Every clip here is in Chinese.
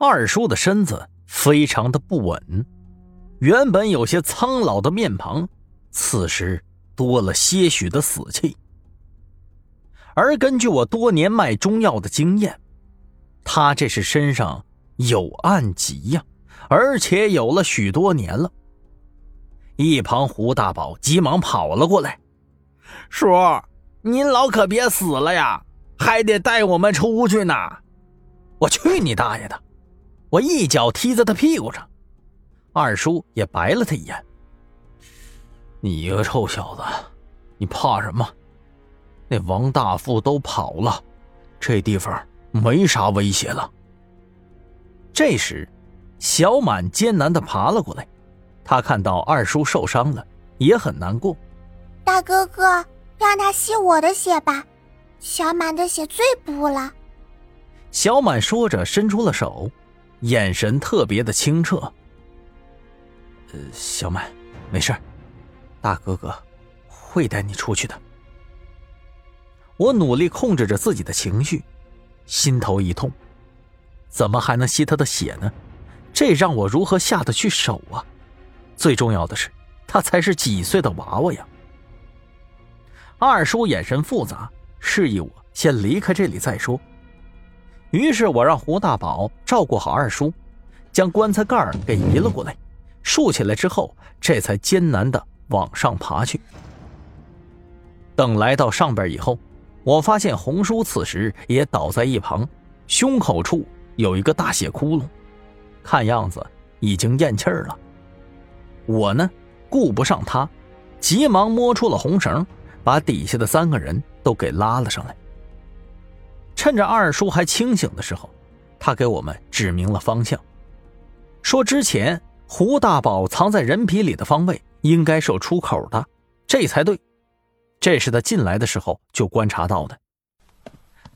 二叔的身子非常的不稳，原本有些苍老的面庞，此时多了些许的死气。而根据我多年卖中药的经验，他这是身上有暗疾呀，而且有了许多年了。一旁胡大宝急忙跑了过来：“叔，您老可别死了呀，还得带我们出去呢。”我去你大爷的！我一脚踢在他屁股上，二叔也白了他一眼：“你个臭小子，你怕什么？那王大富都跑了，这地方没啥威胁了。”这时，小满艰难的爬了过来，他看到二叔受伤了，也很难过。大哥哥，让他吸我的血吧，小满的血最补了。小满说着，伸出了手，眼神特别的清澈。呃，小满，没事大哥哥会带你出去的。我努力控制着自己的情绪，心头一痛，怎么还能吸他的血呢？这让我如何下得去手啊？最重要的是，他才是几岁的娃娃呀！二叔眼神复杂，示意我先离开这里再说。于是我让胡大宝照顾好二叔，将棺材盖给移了过来，竖起来之后，这才艰难的往上爬去。等来到上边以后，我发现红叔此时也倒在一旁，胸口处有一个大血窟窿，看样子已经咽气儿了。我呢，顾不上他，急忙摸出了红绳，把底下的三个人都给拉了上来。趁着二叔还清醒的时候，他给我们指明了方向，说之前胡大宝藏在人皮里的方位应该是有出口的，这才对。这是他进来的时候就观察到的。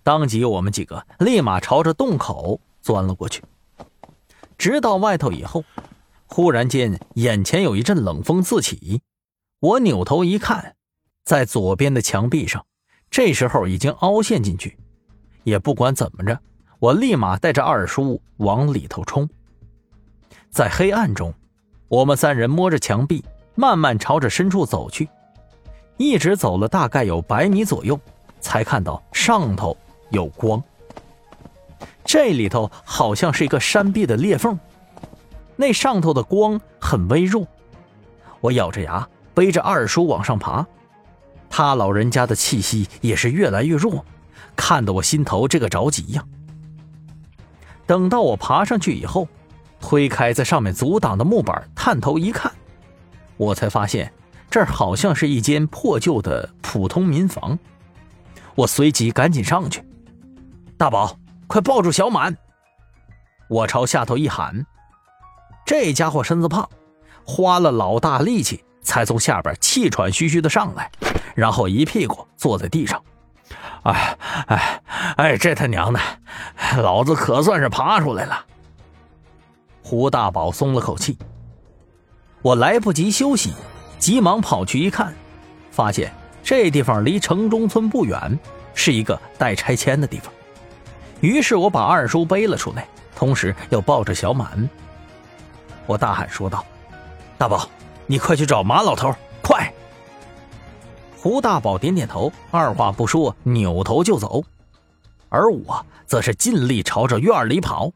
当即，我们几个立马朝着洞口钻了过去。直到外头以后，忽然间眼前有一阵冷风四起，我扭头一看，在左边的墙壁上，这时候已经凹陷进去。也不管怎么着，我立马带着二叔往里头冲。在黑暗中，我们三人摸着墙壁，慢慢朝着深处走去。一直走了大概有百米左右，才看到上头有光。这里头好像是一个山壁的裂缝，那上头的光很微弱。我咬着牙背着二叔往上爬，他老人家的气息也是越来越弱。看得我心头这个着急呀！等到我爬上去以后，推开在上面阻挡的木板，探头一看，我才发现这儿好像是一间破旧的普通民房。我随即赶紧上去，大宝，快抱住小满！我朝下头一喊，这家伙身子胖，花了老大力气才从下边气喘吁吁的上来，然后一屁股坐在地上。哎哎哎！这他娘的，老子可算是爬出来了。胡大宝松了口气。我来不及休息，急忙跑去一看，发现这地方离城中村不远，是一个待拆迁的地方。于是我把二叔背了出来，同时又抱着小满。我大喊说道：“大宝，你快去找马老头，！”胡大宝点点头，二话不说，扭头就走，而我则是尽力朝着院里跑。